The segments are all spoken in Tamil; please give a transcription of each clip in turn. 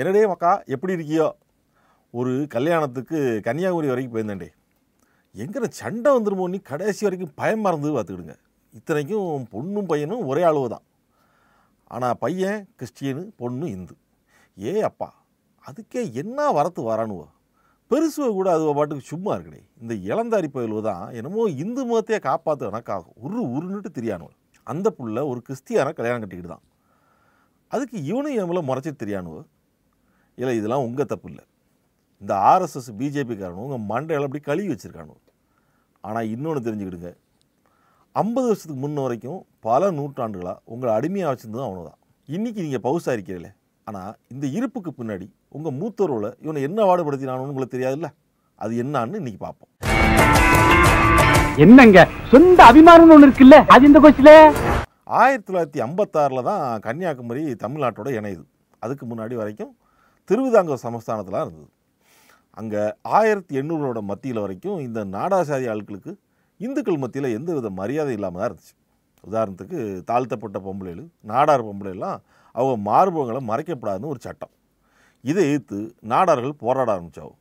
என்னடே மக்கா எப்படி இருக்கியோ? ஒரு கல்யாணத்துக்கு கன்னியாகுமரி வரைக்கும் போயிருந்தேன்டே. எங்கிற சண்டை வந்துருமோ நீ கடைசி வரைக்கும் பயம் மறந்து பார்த்துக்கிடுங்க. இத்தனைக்கும் பொண்ணும் பையனும் ஒரே அளவு தான். ஆனால் பையன் கிறிஸ்டியனு பொண்ணு இந்து. ஏ அப்பா அதுக்கே என்ன வரத்து வரானுவோ? பெருசுவை கூட அது பாட்டுக்கு சும்மா இருக்கடே. இந்த இளந்தாரி பயில்வு தான் என்னமோ இந்து மதத்தையே காப்பாற்ற எனக்காகும் உரு உருன்னுட்டு தெரியானுவ. அந்த புள்ள ஒரு கிறிஸ்தியான கல்யாணம் கட்டிக்கிட்டு தான். அதுக்கு இவனும் என் மேலே முறைச்சிட்டு தெரியானுவோ. இல்லை இதெல்லாம் உங்கள் தப்பு இல்லை. இந்த ஆர்எஸ்எஸ் பிஜேபிக்காரனும் உங்கள் மண்டையில் அப்படி கழுவி வச்சுருக்கானுவோ ஆனால் இன்னொன்று தெரிஞ்சுக்கிடுங்க. ஐம்பது வருஷத்துக்கு முன்ன வரைக்கும் பல நூற்றாண்டுகளாக உங்களை அடிமையாக வச்சுருந்ததும் அவனு தான் இன்றைக்கி நீங்கள் பவுசாக இருக்கிறீங்களே. ஆனால் இந்த இருப்புக்கு பின்னாடி உங்கள் மூத்தோரோட இவனை என்ன வாடுபடுத்தினானு உங்களுக்கு தெரியாதுல்ல? அது என்னான்னு இன்னைக்கு பார்ப்போம். என்னங்க? சொந்த அபிமானம் ஒண்ணு இருக்குல்ல? அது இந்த கொஸ்டில ஆயிரத்தி தொள்ளாயிரத்தி ஐம்பத்தாறில் தான் கன்னியாகுமரி தமிழ்நாட்டோட இணையுது. அதுக்கு முன்னாடி வரைக்கும் திருவிதாங்கூர் சமஸ்தானத்தில் இருந்தது. அங்கே ஆயிரத்தி எண்ணூறோட மத்தியில் வரைக்கும் இந்த நாடாசாதி ஆட்களுக்கு இந்துக்கள் மத்தியில் எந்த வித மரியாதை இல்லாமல் தான் இருந்துச்சு. உதாரணத்துக்கு தாழ்த்தப்பட்ட பொம்பளைகள் நாடார் பொம்பளைலாம் அவங்க மார்பகங்களை மறைக்கப்படாதுன்னு ஒரு சட்டம். இதை எதிர்த்து நாடார்கள் போராட ஆரம்பித்தாங்க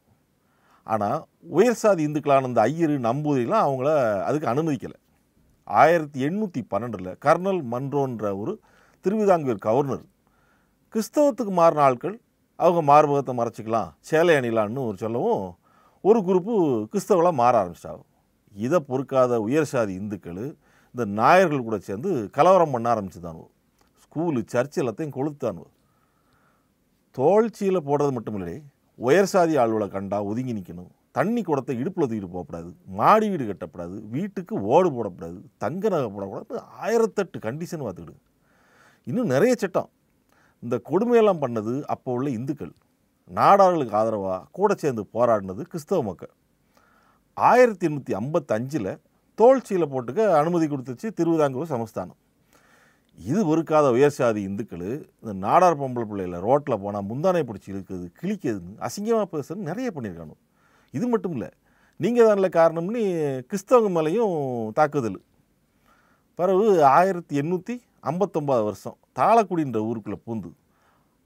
ஆனால் உயர் சாதி இந்துக்களான இந்த ஐயரு நம்பூதிரிலாம் அவங்கள அதுக்கு அனுமதிக்கலை. ஆயிரத்தி எண்ணூற்றி பன்னெண்டில் கர்னல் மன்றோன்ற ஒரு திருவிதாங்கூர் கவர்னர் கிறிஸ்தவத்துக்கு மாறின ஆட்கள் அவங்க மார்பகத்தை மறைச்சிக்கலாம் சேலை அணிலான்னு ஒரு சொல்லவும் ஒரு குரூப்பு கிறிஸ்தவர்களாக மாற ஆரம்பிச்சிட்டாங்க. இதை பொறுக்காத உயர் சாதி இந்துக்கள் இந்த நாயர்கள் கூட சேர்ந்து கலவரம் பண்ண ஆரம்பிச்சுதானுவோ ஸ்கூலு சர்ச் எல்லாத்தையும் கொளுத்தானுவோ தோழ்ச்சியில் போடுறது மட்டும் இல்லை உயர் சாதி ஆளுகளை கண்டா ஒதுங்கி நிற்கணும் தண்ணி குடத்தை இடுப்பில் தூக்கிட்டு போகக்கூடாது மாடி வீடு கட்டக்கூடாது வீட்டுக்கு ஓடு போடக்கூடாது தங்க நகை போடக்கூடாது ஆயிரத்தெட்டு கண்டிஷன் பார்த்துக்கிடுங்க இன்னும் நிறைய சட்டம். இந்த கொடுமையெல்லாம் பண்ணது அப்போ உள்ள இந்துக்கள். நாடார்களுக்கு ஆதரவாக கூட சேர்ந்து போராடினது கிறிஸ்தவ மக்கள். ஆயிரத்தி எண்ணூற்றி ஐம்பத்தஞ்சில் தோல்ச்சியில் போட்டுக்க அனுமதி கொடுத்துச்சு திருவிதாங்கூர் சமஸ்தானம். இது வெறுக்காத உயர் சாதி இந்துக்கள் இந்த நாடார் பொம்பளை பிள்ளையில் ரோட்டில் போனால் முந்தானை பிடிச்சி இழுக்குது கிழிக்கிறதுன்னு அசிங்கமாக பேசுறது நிறைய பண்ணியிருக்கானு இது மட்டும் இல்லை நீங்கள் தான்ல காரணம்னு கிறிஸ்தவங்க மேலேயும் தாக்குதல். பிறகு ஆயிரத்தி எண்ணூற்றி ஐம்பத்தொம்பது வருஷம் தாளக்குடின்ற ஊருக்குள்ளே பூந்து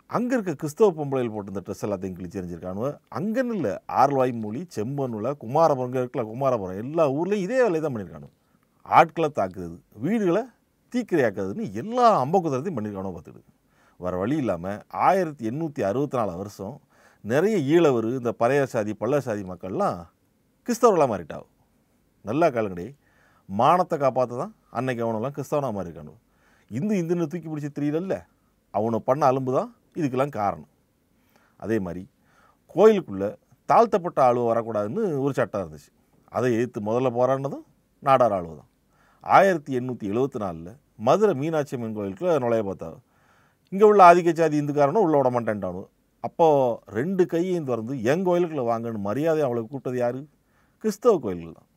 அங்கே இருக்க கிறிஸ்தவ பொம்பளைகள் போட்டு இந்த ட்ரெஸ் எல்லாத்தையும் கிழிச்சு எறிஞ்சிருக்கானுவ அங்கேன்னு இல்லை ஆர்வாய் மொழி செம்பனுல குமாரபுரம் இங்கே இருக்கல குமாரபுரம் எல்லா ஊர்லேயும் இதே வேலையை தான் பண்ணியிருக்கானு ஆட்களை தாக்குறது வீடுகளை தீக்கிரையாக்குறதுன்னு எல்லா அம்பக்குதரத்தையும் பண்ணியிருக்கானோ பார்த்துடு வர வழி இல்லாமல் ஆயிரத்தி எண்ணூற்றி அறுபத்தி நாலு வருஷம் நிறைய ஈழவர் இந்த பழைய சாதி பள்ள சாதி மக்கள்லாம் கிறிஸ்தவர்களாக மாறிட்டாவும் நல்லா காலங்கடி மானத்தை காப்பாற்ற தான் அன்னைக்கு அவனெல்லாம் கிறிஸ்தவனாக மாறியிருக்கானு இந்து இந்துன்னு தூக்கி பிடிச்சி தெரியலல்ல அவனை பண்ண அலும்பு தான் இதுக்கெல்லாம் காரணம். அதே மாதிரி கோயிலுக்குள்ளே தாழ்த்தப்பட்ட ஆளுவ வரக்கூடாதுன்னு ஒரு சட்டம் இருந்துச்சு. அதை எதிர்த்து முதல்ல போராடினதும் நாடார் ஆளுவ தான் ஆயிரத்தி எண்ணூற்றி எழுபத்தி நாலில் மதுரை மீனாட்சி அம்மன் கோயிலுக்குள்ள நுழைய பார்த்தா இங்கே உள்ள ஆதிக்க சாதி இந்துக்காரனும் உள்ள விட மாட்டேன்டானு அப்போது ரெண்டு கையையும் திறந்து என் கோயிலுக்குள்ளே வாங்கன்னு மரியாதை அவளை கூப்பிட்டது யார்? கிறிஸ்தவ கோயில்கள் தான்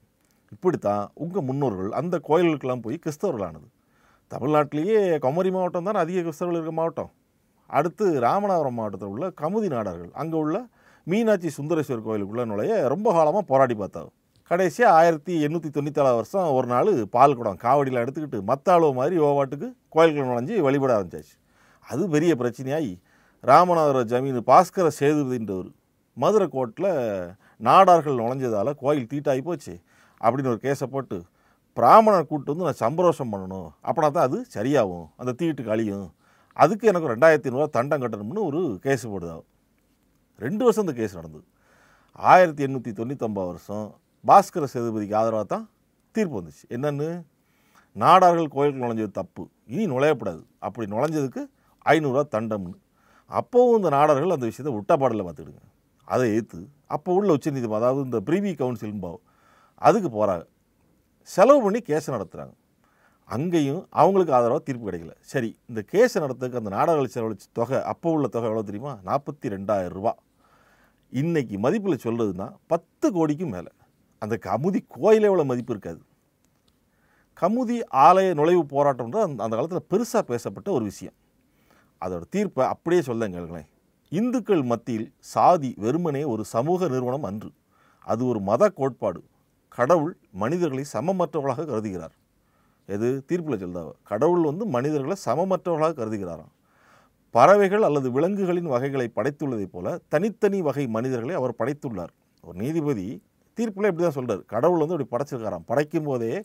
இப்படித்தான் உங்கள் முன்னோர்கள் அந்த கோயிலுக்கெல்லாம் போய் கிறிஸ்தவர்களானது. தமிழ்நாட்டிலேயே குமரி மாவட்டம் தான் அதிக கிறிஸ்தவர்கள் இருக்க மாவட்டம். அடுத்து ராமநாதபுரம் மாவட்டத்தில் உள்ள கமுதி நாடார்கள். அங்கே உள்ள மீனாட்சி சுந்தரேஸ்வர் கோயிலுக்குள்ள நுழைய ரொம்ப காலமாக போராடி பார்த்தா கடைசியாக ஆயிரத்தி எண்ணூற்றி தொண்ணூத்தாலாவது வருஷம் ஒரு நாள் பால் குடம் காவடியில் எடுத்துக்கிட்டு மத்த அளவு மாதிரி ஓவாட்டுக்கு கோயில்கள் நுழைஞ்சு வழிபட ஆரம்பிச்சாச்சு. அது பெரிய பிரச்சனையாகி ராமநாதபுரம் ஜமீன் பாஸ்கர சேதுபதின்றவர் மதுரை கோட்டில் நாடார்கள் நுழைஞ்சதால் கோயில் தீட்டாகி போச்சு. அப்படின்னு ஒரு கேஸை போட்டு பிராமணர் கூட்டு வந்து நான் சம்பரோஷம் பண்ணணும். அப்படின்னா தான் அது சரியாகும். அந்த தீட்டு கழியும் அதுக்கு எனக்கு ரெண்டாயிரத்தி ஐநூறுவா தண்டம் கட்டணும்னு ஒரு கேஸ் போடுதாகும் ரெண்டு வருஷம் இந்த கேஸ் நடந்தது. ஆயிரத்தி எண்ணூற்றி தொண்ணூத்தொம்பது வருஷம் பாஸ்கர சேதுபதிக்கு ஆதரவாக தான் தீர்ப்பு வந்துச்சு. என்னன்னு? நாடார்கள் கோயிலுக்கு நுழைஞ்சது தப்பு. இனி நுழையக்கூடாது அப்படி நுழைஞ்சதுக்கு ஐநூறுரூவா தண்டம்னு. அப்போவும் இந்த நாடார்கள் அந்த விஷயத்தை விட்டப்பாடலில் பார்த்துக்கிடுங்க. அதை ஏற்று அப்போ உள்ள உச்சநீதிமன்றம் அதாவது இந்த பிரிவி கவுன்சில்பாவும் அதுக்கு போகிறாங்க செலவு பண்ணி கேஸை நடத்துகிறாங்க அங்கேயும் அவங்களுக்கு ஆதரவாக தீர்ப்பு கிடைக்கல. சரி இந்த கேஸை நடத்துறதுக்கு அந்த நாடகங்கள் செலவழிச்ச தொகை அப்போ உள்ள தொகை எவ்வளோ தெரியுமா? நாற்பத்தி ரெண்டாயிரம் ரூபா. இன்றைக்கி மதிப்பில் சொல்கிறதுனா பத்து கோடிக்கும் மேலே. அந்த கமுதி கோயிலே எவ்வளோ மதிப்பு இருக்காது. கமுதி ஆலய நுழைவு போராட்டம்ன்ற அந்த அந்த காலத்தில் பெருசாக பேசப்பட்ட ஒரு விஷயம். அதோட தீர்ப்பை அப்படியே சொல்ல கேளுங்களேன் இந்துக்கள் மத்தியில் சாதி வெறுமனே ஒரு சமூக நிறுவனம் அன்று. அது ஒரு மத கோட்பாடு. கடவுள் மனிதர்களை சமமற்றவர்களாக கருதுகிறார். எது? தீர்ப்பில் சொல்லுதாவ கடவுள் வந்து மனிதர்களை சமமற்றவர்களாக கருதுகிறாராம். பறவைகள் அல்லது விலங்குகளின் வகைகளை படைத்துள்ளதைப் போல தனித்தனி வகை மனிதர்களை அவர் படைத்துள்ளார். ஒரு நீதிபதி தீர்ப்பில் இப்படி தான் சொல்கிறார் கடவுள் வந்து இப்படி படைச்சிருக்காராம். படைக்கும் போதே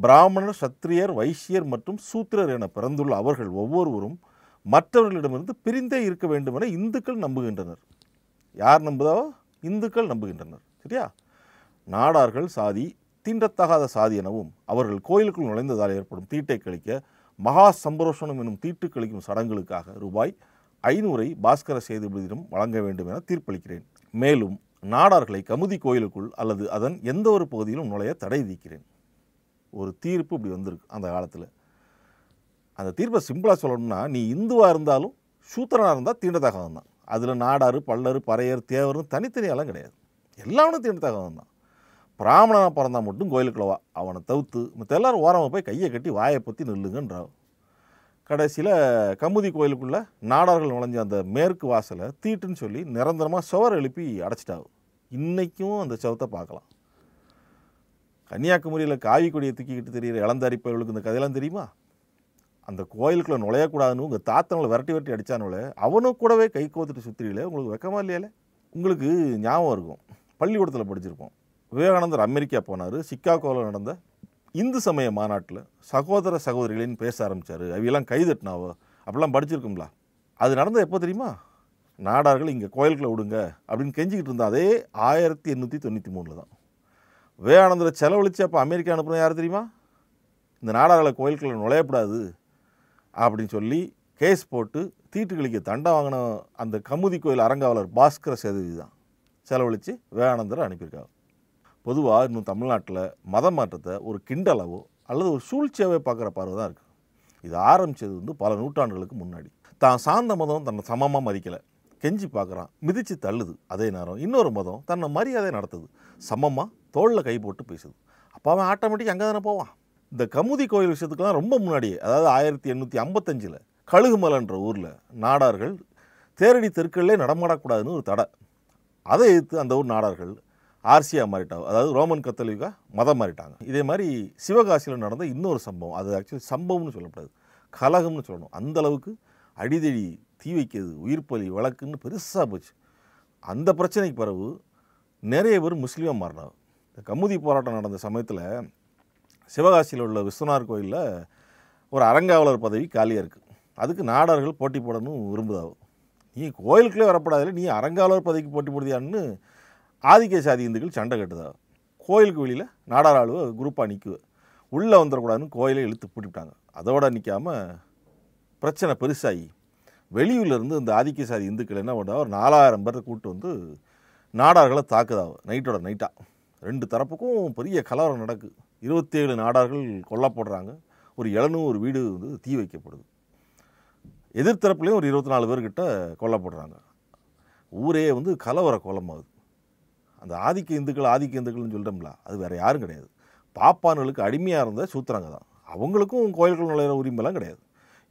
பிராமணர் சத்திரியர் வைசியர் மற்றும் சூத்திரர் என பிறந்துள்ள அவர்கள் ஒவ்வொருவரும் மற்றவர்களிடமிருந்து பிரிந்தே இருக்க வேண்டும் என இந்துக்கள் நம்புகின்றனர். யார் நம்புதாவோ? இந்துக்கள் நம்புகின்றனர். சரியா? நாடார்கள் சாதி தீண்டத்தகாத சாதி எனவும் அவர்கள் கோயிலுக்குள் நுழைந்ததால் ஏற்படும் தீட்டை கழிக்க மகா சம்பரோஷனம் எனும் தீட்டு கழிக்கும் சடங்குகளுக்காக ரூபாய் ஐநூறை பாஸ்கர சேதுபதியிடம் வழங்க வேண்டும் என தீர்ப்பளிக்கிறேன். மேலும் நாடார்களை கமுதி கோயிலுக்குள் அல்லது அதன் எந்த ஒரு பகுதியிலும் நுழைய தடை விதிக்கிறேன். ஒரு தீர்ப்பு இப்படி வந்திருக்கு அந்த காலத்தில். அந்த தீர்ப்பை சிம்பிளாக சொல்லணும்னா நீ இந்துவாக இருந்தாலும் சூத்திரனாக இருந்தால் தீண்டத்தகாதம் தான் அதில் நாடாறு பல்லரு பறையர் தேவர்னு தனித்தனியெல்லாம் கிடையாது. எல்லாமே தீண்டத்தகாதம் தான் பிராமணனாக பிறந்தா மட்டும் கோயிலுக்குள்ள வா. அவனை தவிர்த்து மற்ற எல்லாரும் ஓரமாக போய் கையை கட்டி வாயை பற்றி நில்லுங்கன்றான் கடைசியில் கமுதி கோயிலுக்குள்ளே நாடார்கள் நுழைஞ்ச அந்த மேற்கு வாசலை தீட்டுன்னு சொல்லி நிரந்தரமாக சுவர் எழுப்பி அடைச்சிட்டாவு இன்றைக்கும் அந்த சவத்தை பார்க்கலாம். கன்னியாகுமரியில் காவி கொடியை தூக்கிக்கிட்டு தெரியிற இளந்தாரி பயலுக்கு இந்த கதையெல்லாம் தெரியுமா? அந்த கோயிலுக்குள்ளே நுழையக்கூடாதுன்னு உங்கள் தாத்தவங்களை விரட்டி விரட்டி அடித்தானோல அவனும் கூடவே கை கோத்துட்டு சுற்றில உங்களுக்கு வெக்கமா இல்லையாலே உங்களுக்கு ஞாபகம் இருக்கும். பள்ளிக்கூடத்தில் படிச்சிருப்போம். விவேகானந்தர் அமெரிக்கா போனார் சிக்காகோவில் நடந்த இந்து சமய மாநாட்டில் சகோதர சகோதரிகளின் பேச ஆரம்பித்தார் அவையெல்லாம் கைதட்டினாவோ அப்படிலாம் படிச்சிருக்கும்ல. அது நடந்தது எப்போ தெரியுமா? நாடார்கள் இங்கே கோயிலுக்குள்ள விடுங்க அப்படின்னு கெஞ்சிக்கிட்டு இருந்தால் அதே ஆயிரத்தி எண்ணூற்றி தொண்ணூற்றி மூணில் தான். விவேகானந்தரை செலவழித்து அப்போ அமெரிக்கா அனுப்புன யார் தெரியுமா? இந்த நாடார்களை கோயிலுக்குள்ள நுழையக்கூடாது அப்படின்னு சொல்லி கேஸ் போட்டு தீட்டு தண்டை வாங்கின அந்த கமுதி கோயில் அரங்காவலர் பாஸ்கர சேதுபதி தான் செலவழித்து விவேகானந்தரை அனுப்பியிருக்காங்க பொதுவாக இன்னும் தமிழ்நாட்டில் மத மாற்றத்தை ஒரு கிண்டளவோ அல்லது ஒரு சூழ்ச்சியாகவே பார்க்குற பார்வை தான் இருக்குது இது ஆரம்பித்தது வந்து பல நூற்றாண்டுகளுக்கு முன்னாடி. தான் சார்ந்த மதம் தன்னை சமமாக மதிக்கலை. கெஞ்சி பார்க்குறான் மிதித்து தள்ளுது. அதே நேரம் இன்னொரு மதம் தன்னை மரியாதை நடத்துது. சமமாக தோளில் கை போட்டு பேசுது. அப்போ அவன் ஆட்டோமேட்டிக் அங்கே தானே போவான். இந்த கமுதி கோயில் விஷயத்துக்கெல்லாம் ரொம்ப முன்னாடியே அதாவது ஆயிரத்தி எண்ணூற்றி ஐம்பத்தஞ்சில் கழுகுமலைன்ற ஊரில் நாடார்கள் தேரடி தெருக்களிலே நடமாடக்கூடாதுன்னு ஒரு தடை. அதை எதிர்த்து அந்த ஊர் நாடார்கள் ஆர்சியாக மாறிட்டாங்க. அதாவது ரோமன் கத்தோலிக்கா மதம் மாறிட்டாங்க. இதே மாதிரி சிவகாசியில் நடந்த இன்னொரு சம்பவம். அது ஆக்சுவலி சம்பவம்னு சொல்லக்கூடாது கலகம்னு சொல்லணும். அந்த அளவுக்கு அடிதடி தீ வைக்கிறது உயிர்ப்பலி வழக்குன்னு பெருசாக போச்சு. அந்த பிரச்சனைக்கு பிறகு நிறைய பேர் முஸ்லீமாக மாறினாங்க. இந்த கமுதி போராட்டம் நடந்த சமயத்தில் சிவகாசியில் உள்ள விஸ்வநாதர் கோயிலில் ஒரு அரங்காவலர் பதவி காலியாக இருக்குது அதுக்கு நாடார்கள் போட்டி போடணும் விரும்புதாவும் நீ கோயிலுக்குள்ளே வரப்படாதுல நீ அரங்காவலர் பதவிக்கு போட்டி போடுதியான்னு ஆதிக்க சாதி இந்துக்கள் சண்டை கட்டுதா? கோயிலுக்கு வெளியில் நாடார் ஆளுவ குரூப்பாக நிற்குவ உள்ளே வந்துடக்கூடாதுன்னு கோயிலை இழுத்து பூட்டிவிட்டாங்க. அதோட நிற்காம பிரச்சனை பெருசாகி வெளியூர்லேருந்து இந்த ஆதிக்க சாதி இந்துக்கள் என்ன பண்ணுறா ஒரு நாலாயிரம் பேரை கூப்பிட்டு வந்து நாடார்களை தாக்குதாவ நைட்டோட நைட்டாக ரெண்டு தரப்புக்கும் பெரிய கலவரம் நடக்குது இருபத்தேழு நாடார்கள் கொல்லப்படுறாங்க. ஒரு எழுநூறு வீடு வந்து தீ வைக்கப்படுது. எதிர்த்தரப்புலேயும் ஒரு இருபத்தி நாலு பேர்கிட்ட கொல்லப்படுறாங்க. ஊரே வந்து கலவர கோலமாகுது. அந்த ஆதிக்க இந்துக்கள் ஆதிக்க இந்துக்கள்னு சொல்லிட்டோம்ல அது வேறு யாரும் கிடையாது. பாப்பான்களுக்கு அடிமையாக இருந்த சூத்திரங்க தான். அவங்களுக்கும் கோயில்கள் நுழையிற உரிமைலாம் கிடையாது.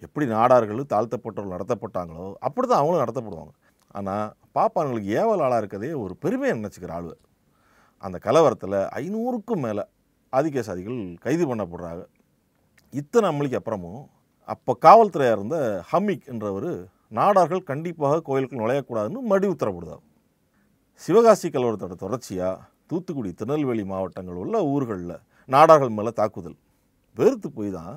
எப்படி நாடார்கள் தாழ்த்தப்பட்டவர்கள் நடத்தப்பட்டாங்களோ அப்படி தான் அவங்களும் நடத்தப்படுவாங்க. ஆனால் பாப்பான்களுக்கு ஏவல் ஆளாக இருக்கதே ஒரு பெருமையை நினச்சிக்கிற ஆள் அந்த கலவரத்தில் ஐநூறுக்கும் மேலே ஆதிக்க சாதிகள் கைது பண்ணப்படுறாங்க. இத்தனை அமளிக்கு அப்புறமும் அப்போ காவல்துறையாக இருந்த ஹமிக் என்றவர் நாடார்கள் கண்டிப்பாக கோயிலுக்கு நுழையக்கூடாதுன்னு மடி உத்தரப்படுதார் சிவகாசி கலவரத்தோட தொடர்ச்சியாக தூத்துக்குடி திருநெல்வேலி மாவட்டங்கள் உள்ள ஊர்களில் நாடார்கள் மேலே தாக்குதல். வெறுத்து போய் தான்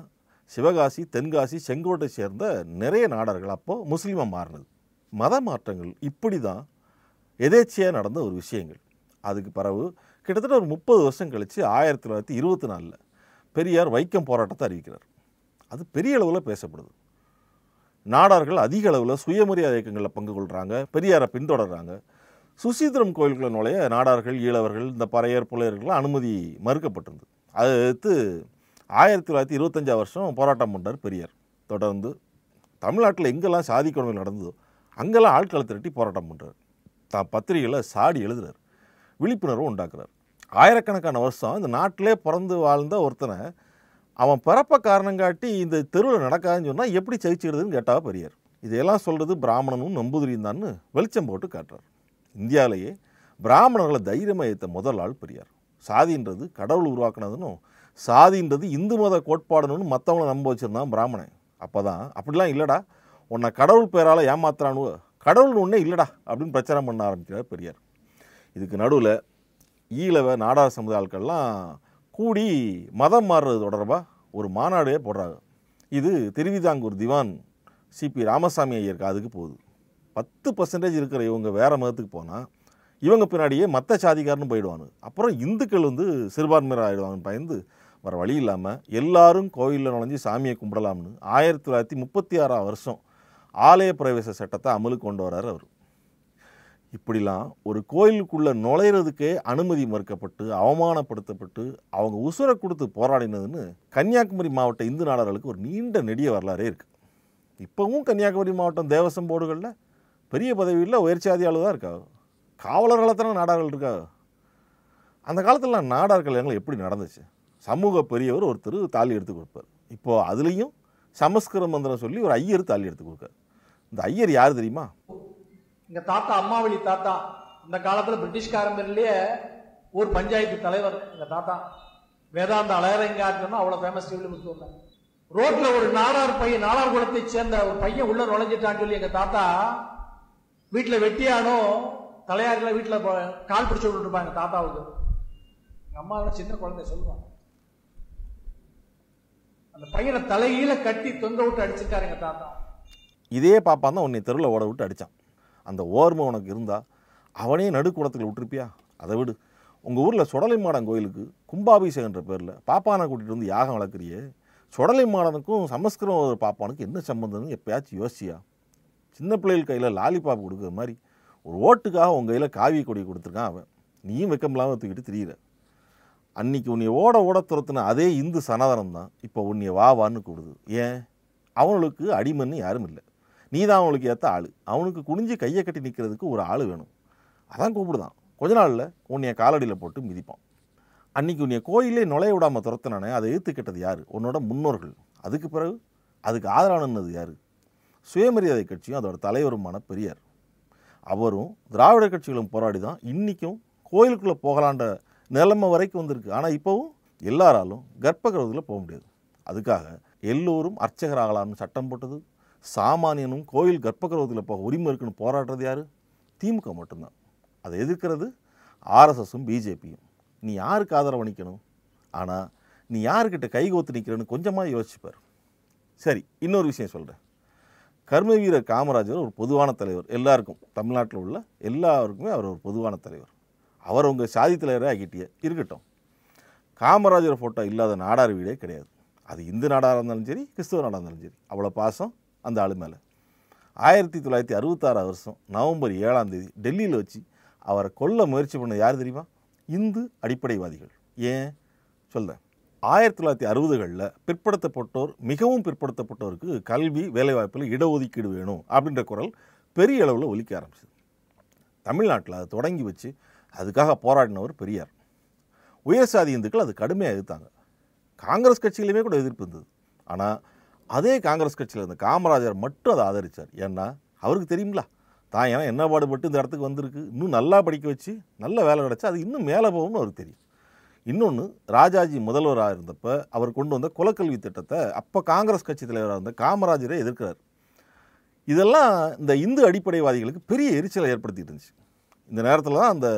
சிவகாசி தென்காசி செங்கோட்டை சேர்ந்த நிறைய நாடார்கள் அப்போது முஸ்லீமாக மாறினது. மத மாற்றங்கள் இப்படி தான் எதேச்சியாக நடந்த ஒரு விஷயங்கள். அதுக்கு பிறகு கிட்டத்தட்ட ஒரு முப்பது வருஷம் கழித்து ஆயிரத்தி தொள்ளாயிரத்தி இருபத்தி நாலில் பெரியார் வைக்கம் போராட்டத்தை அறிவிக்கிறார். அது பெரிய அளவில் பேசப்படுது. நாடார்கள் அதிக அளவில் சுயமரியாதை இயக்கங்களில் பங்கு கொள்கிறாங்க பெரியாரை பின்தொடர்றாங்க. சுசீந்திரம் கோயிலுக்குள்ள நுழைய நாடார்கள் ஈழவர்கள் இந்த பறையர் புலையர்கள் அனுமதி மறுக்கப்பட்டிருந்தது. அதை எடுத்து ஆயிரத்தி தொள்ளாயிரத்தி இருபத்தஞ்சாம் வருஷம் போராட்டம் பண்ணார் பெரியார். தொடர்ந்து தமிழ்நாட்டில் எங்கெல்லாம் சாதி கொடுமை நடந்ததோ அங்கெல்லாம் ஆட்களை திரட்டி போராட்டம் பண்ணுறார் தான் பத்திரிகையில் சாடி எழுதுறார். விழிப்புணர்வு உண்டாக்குறார். ஆயிரக்கணக்கான வருஷம் இந்த நாட்டிலே பிறந்து வாழ்ந்த ஒருத்தனை அவன் பிறப்ப காரணம் காட்டி இந்த தெருவில் நடக்காதுன்னு சொன்னால் எப்படி சகிச்சுக்கிறதுன்னு கேட்டால் பெரியார். இதையெல்லாம் சொல்கிறது பிராமணனும் நம்பூதிரியும் தான்னு வெளிச்சம் போட்டு காட்டுறார். இந்தியாவிலேயே பிராமணர்களை தைரியமாக ஏற்ற முதல் ஆள் பெரியார். சாதின்றது கடவுள் உருவாக்குனதுன்னும் சாதின்றது இந்து மத கோட்பாடுன்னு மற்றவங்கள நம்ப வச்சுருந்தான் பிராமணன். அப்போ தான் அப்படிலாம் இல்லைடா. உன்னை கடவுள் பேரால் ஏமாத்துறானு கடவுள் ஒன்றே இல்லைடா அப்படின்னு பிரச்சாரம் பண்ண ஆரம்பிக்கிறார் பெரியார். இதுக்கு நடுவில் ஈழவ நாடார் சமுதாயங்கள்லாம் கூடி மதம் மாறுறது தொடர்பாக ஒரு மாநாடே போடுறாங்க. இது திருவிதாங்கூர் திவான் சிபி ராமசாமி ஐயர் காதுக்கு போகுது. பத்து பர்சன்டேஜ் இருக்கிற இவங்க வேறு மதத்துக்கு போனால் இவங்க பின்னாடியே மற்ற சாதிக்காரன்னு போயிடுவாங்க அப்புறம் இந்துக்கள் வந்து சிறுபான்மையர் ஆகிடுவாங்கன்னு பயந்து வர வழி இல்லாமல் எல்லாரும் கோயிலில் நுழைஞ்சு சாமியை கும்பிடலாம்னு ஆயிரத்தி தொள்ளாயிரத்தி முப்பத்தி ஆறாம் வருஷம் ஆலய பிரவேச சட்டத்தை அமலுக்கு கொண்டு வரார் அவர். இப்படிலாம் ஒரு கோயிலுக்குள்ளே நுழையிறதுக்கே அனுமதி மறுக்கப்பட்டு அவமானப்படுத்தப்பட்டு அவங்க உசுரை கொடுத்து போராடினதுன்னு கன்னியாகுமரி மாவட்ட இந்து நாளர்களுக்கு ஒரு நீண்ட நெடிய வரலாறே இருக்குது இப்போவும் கன்னியாகுமரி மாவட்டம் தேவசம் போர்டுகளில் பெரிய பதவியில் உயர்ச்சாதியாளு தான் இருக்கா காவலர்களாக நாடார்கள் இருக்கா அந்த காலத்தில் நாடார் கல்யாணங்கள் எப்படி நடந்துச்சு? சமூக பெரியவர் ஒருத்தர் தாலி எடுத்து கொடுப்பார். இப்போது அதுலேயும் சமஸ்கிருத மந்திரம் சொல்லி ஒரு ஐயர் தாலி எடுத்து கொடுக்காரு. இந்த ஐயர் யார் தெரியுமா? எங்க தாத்தா அம்மாவளி தாத்தா. இந்த காலத்துல பிரிட்டிஷ்காரன் ஒரு பஞ்சாயத்து தலைவர் எங்க தாத்தா. வேதாந்த அழகரங்காட்டுன்னா அவ்வளவு ஃபேமஸ் டிவில சொன்னாங்க ரோட்ல ஒரு நாடார் பையன் நாடார் குலத்தை சேர்ந்த ஒரு பையன் உள்ள நுழைஞ்சிட்டான்னு சொல்லி எங்க தாத்தா வீட்டில் வெட்டியானோ தலையாரில வீட்டில் கால் பிடிச்சி விட்டுட்டு இருப்பாங்க தாத்தாவுக்கு. எங்க அம்மா சின்ன குழந்தை சொல்லுவாங்க. அந்த பையனை தலையில கட்டி தொங்க விட்டு அடிச்சிருக்காரு தாத்தா. இதே பாப்பான் தான் உன்னை தெருவில் ஓட விட்டு அடித்தான் அந்த ஓர்மை உனக்கு இருந்தால் அவனே நடுக்கூடத்தில் விட்டுருப்பியா? அதை விடு. உங்கள் ஊரில் சுடலை மாடன் கோயிலுக்கு கும்பாபிஷேகன்ற பேரில் பாப்பானை கூட்டிகிட்டு வந்து யாகம் வளர்க்குறியே? சுடலை மாடனுக்கும் சமஸ்கிருதம் பாப்பானுக்கு என்ன சம்மந்தம்னு எப்பயாச்சும் யோசிச்சியா? சின்ன பிள்ளைகள் கையில் லாலிபாப் கொடுக்குற மாதிரி ஒரு ஓட்டுக்காக உங்கள் கையில் காவி கொடி கொடுத்துருக்கான் அவன். நீயும் வெக்கமில்லாமல் தூக்கிட்டு திரியிற. அன்னைக்கு உன்னை ஓட ஓட துரத்துன அதே இந்து சனாதனம் தான் இப்போ உன்னை வா வான்னு கூடுது ஏன்? அவனுக்கு அடிமன்னு யாரும் இல்லை. நீ தான் அவனுக்கு ஏற்ற ஆள். அவனுக்கு குனிஞ்சு கையை கட்டி நிற்கிறதுக்கு ஒரு ஆள் வேணும். அதான் கூப்பிடுதான். கொஞ்ச நாளில் உன்னைய காலடியில் போட்டு மிதிப்பான். அன்றைக்கி உன்னைய கோயிலே நுழைய விடாமல் துரத்தினானே அதை ஏற்றுக்கிட்டது யார்? உன்னோட முன்னோர்கள். அதுக்கு பிறகு அதுக்கு ஆதரவானது யார்? சுயமரியாதை கட்சியும் அதோட தலைவருமான பெரியார். அவரும் திராவிட கட்சிகளும் போராடி தான் இன்றைக்கும் கோயிலுக்குள்ளே போகலான்ற நிலைமை வரைக்கும் வந்திருக்கு. ஆனால் இப்போவும் எல்லாராலும் கர்ப்பகிரகத்தில் போக முடியாது. அதுக்காக எல்லோரும் அர்ச்சகராகலாம்னு சட்டம் போட்டது சாமானியனும் கோயில் கர்ப்பகிரகத்தில் போக உரிமை இருக்குன்னு போராடுறது யார்? திமுக மட்டும்தான். அதை எதிர்க்கிறது ஆர்எஸ்எஸும் பிஜேபியும் நீ யாருக்கு ஆதரவு நிற்கணும் ஆனால் நீ யாருக்கிட்ட கைகோத்து நிற்கிறேன்னு கொஞ்சமாக யோசிச்சுப்பார் சரி இன்னொரு விஷயம் சொல்கிறேன் கர்ம வீரர் காமராஜர் ஒரு பொதுவான தலைவர். எல்லாருக்கும் தமிழ்நாட்டில் உள்ள எல்லாருக்குமே அவர் ஒரு பொதுவான தலைவர். அவர் உங்கள் சாதி தலைவரே ஆகிட்டிய இருக்கட்டும். காமராஜர் ஃபோட்டோ இல்லாத நாடார் வீடே கிடையாது. அது இந்து நாடாக இருந்தாலும் சரி கிறிஸ்துவ நாடாக இருந்தாலும் சரி. அவ்வளோ பாசம் அந்த ஆளு மேலே. ஆயிரத்தி தொள்ளாயிரத்தி அறுபத்தாறாம் வருஷம் நவம்பர் ஏழாம் தேதி டெல்லியில் வச்சு அவரை கொல்ல முயற்சி பண்ண யார் தெரியுமா? இந்து அடிப்படைவாதிகள். ஏன்? சொல்கிறேன் ஆயிரத்தி தொள்ளாயிரத்தி அறுபதுகளில் பிற்படுத்தப்பட்டோர் மிகவும் பிற்படுத்தப்பட்டோருக்கு கல்வி வேலைவாய்ப்பில் இடஒதுக்கீடு வேணும் அப்படின்ற குரல் பெரிய அளவில் ஒலிக்க ஆரம்பிச்சது. தமிழ்நாட்டில் அதை தொடங்கி வச்சு அதுக்காக போராடினவர் பெரியார். உயர் சாதி இந்துக்கள் அது கடுமையாக எதிர்த்தாங்க. காங்கிரஸ் கட்சியிலுமே கூட எதிர்ப்பு இருந்தது. ஆனால் அதே காங்கிரஸ் கட்சியில் இருந்த காமராஜர் மட்டும் அதை ஆதரித்தார் ஏன்னா அவருக்கு தெரியுங்களா தான் ஏன்னா என்ன பாடுபட்டு இந்த இடத்துக்கு வந்திருக்கு. இன்னும் நல்லா படிக்க வச்சு நல்ல வேலை கிடச்சா அது இன்னும் மேலே போகும்னு அவருக்கு தெரியும். இன்னொன்று ராஜாஜி முதல்வராக இருந்தப்போ அவர் கொண்டு வந்த குலக்கல்வி திட்டத்தை அப்போ காங்கிரஸ் கட்சி தலைவராக இருந்த காமராஜரை எதிர்க்கிறார். இதெல்லாம் இந்த இந்து அடிப்படைவாதிகளுக்கு பெரிய எரிச்சலை ஏற்படுத்திட்டு இருந்துச்சு. இந்த நேரத்தில் தான் அந்த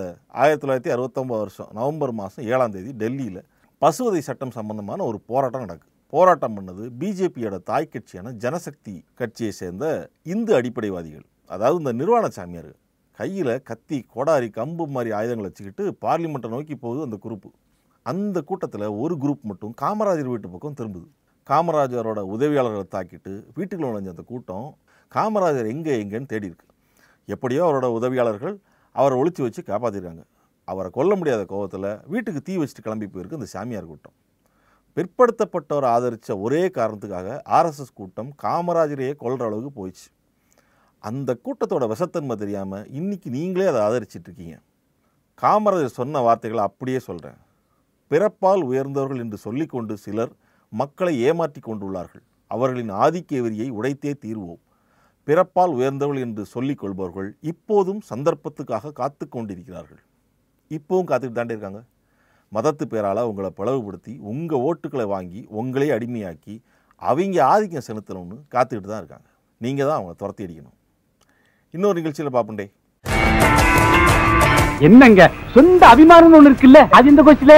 ஆயிரத்தி தொள்ளாயிரத்தி அறுபத்தொம்பது வருஷம் நவம்பர் மாதம் ஏழாம் தேதி டெல்லியில் பசுவதை சட்டம் சம்பந்தமான ஒரு போராட்டம் நடக்குது. போராட்டம் பண்ணது பிஜேபியோட தாய் கட்சியான ஜனசக்தி கட்சியை சேர்ந்த இந்து அடிப்படைவாதிகள். அதாவது இந்த நிர்வாண சாமியார். கையில் கத்தி கொடாரி கம்பு மாதிரி ஆயுதங்களை வச்சுக்கிட்டு பார்லிமெண்ட்டை நோக்கி போகுது அந்த குரூப்பு. அந்த கூட்டத்தில் ஒரு குரூப் மட்டும் காமராஜர் வீட்டு பக்கம் திரும்புது. காமராஜரோட உதவியாளர்களை தாக்கிட்டு வீட்டுக்குள்ள நுழைஞ்ச அந்த கூட்டம் காமராஜர் எங்கே எங்கேன்னு தேடி இருக்கு. எப்படியோ அவரோட உதவியாளர்கள் அவரை ஒழித்து வச்சு காப்பாற்றிருக்காங்க அவரை கொல்ல முடியாத கோபத்தில் வீட்டுக்கு தீ வச்சுட்டு கிளம்பி போயிருக்கு இந்த சாமியார் கூட்டம். பிற்படுத்தப்பட்டவரை ஆதரித்த ஒரே காரணத்துக்காக ஆர்எஸ்எஸ் கூட்டம் காமராஜரையே கொல்ற அளவுக்கு போயிடுச்சு. அந்த கூட்டத்தோட விஷத்தன்மை தெரியாமல் இன்றைக்கி நீங்களே அதை ஆதரிச்சிட்ருக்கீங்க காமராஜர் சொன்ன வார்த்தைகளை அப்படியே சொல்கிறேன் பிறப்பால் உயர்ந்தவர்கள் என்று சொல்லிக்கொண்டு சிலர் மக்களை ஏமாற்றி கொண்டுள்ளார்கள். அவர்களின் ஆதிக்க வெறியை உடைத்தே தீர்வோம். பிறப்பால் உயர்ந்தவர்கள் என்று சொல்லிக் கொள்பவர்கள் இப்போதும் சந்தர்ப்பத்துக்காக காத்து கொண்டிருக்கிறார்கள். இப்போவும் காத்துக்கிட்டு தாண்டே இருக்காங்க. மதத்து பேரால் உங்களை பிளவுபடுத்தி உங்கள் ஓட்டுக்களை வாங்கி உங்களே அடிமையாக்கி அவங்க ஆதிக்கம் செலுத்தணும்னு காத்துக்கிட்டு தான் இருக்காங்க. நீங்கள் தான் அவங்க துரத்தி அடிக்கணும். இன்னொரு நிகழ்ச்சியில் பார்ப்பண்டே என்னங்க? சொந்த அபிமானம்னு ஒன்று இருக்குல்ல? அது இந்த கோச்சில?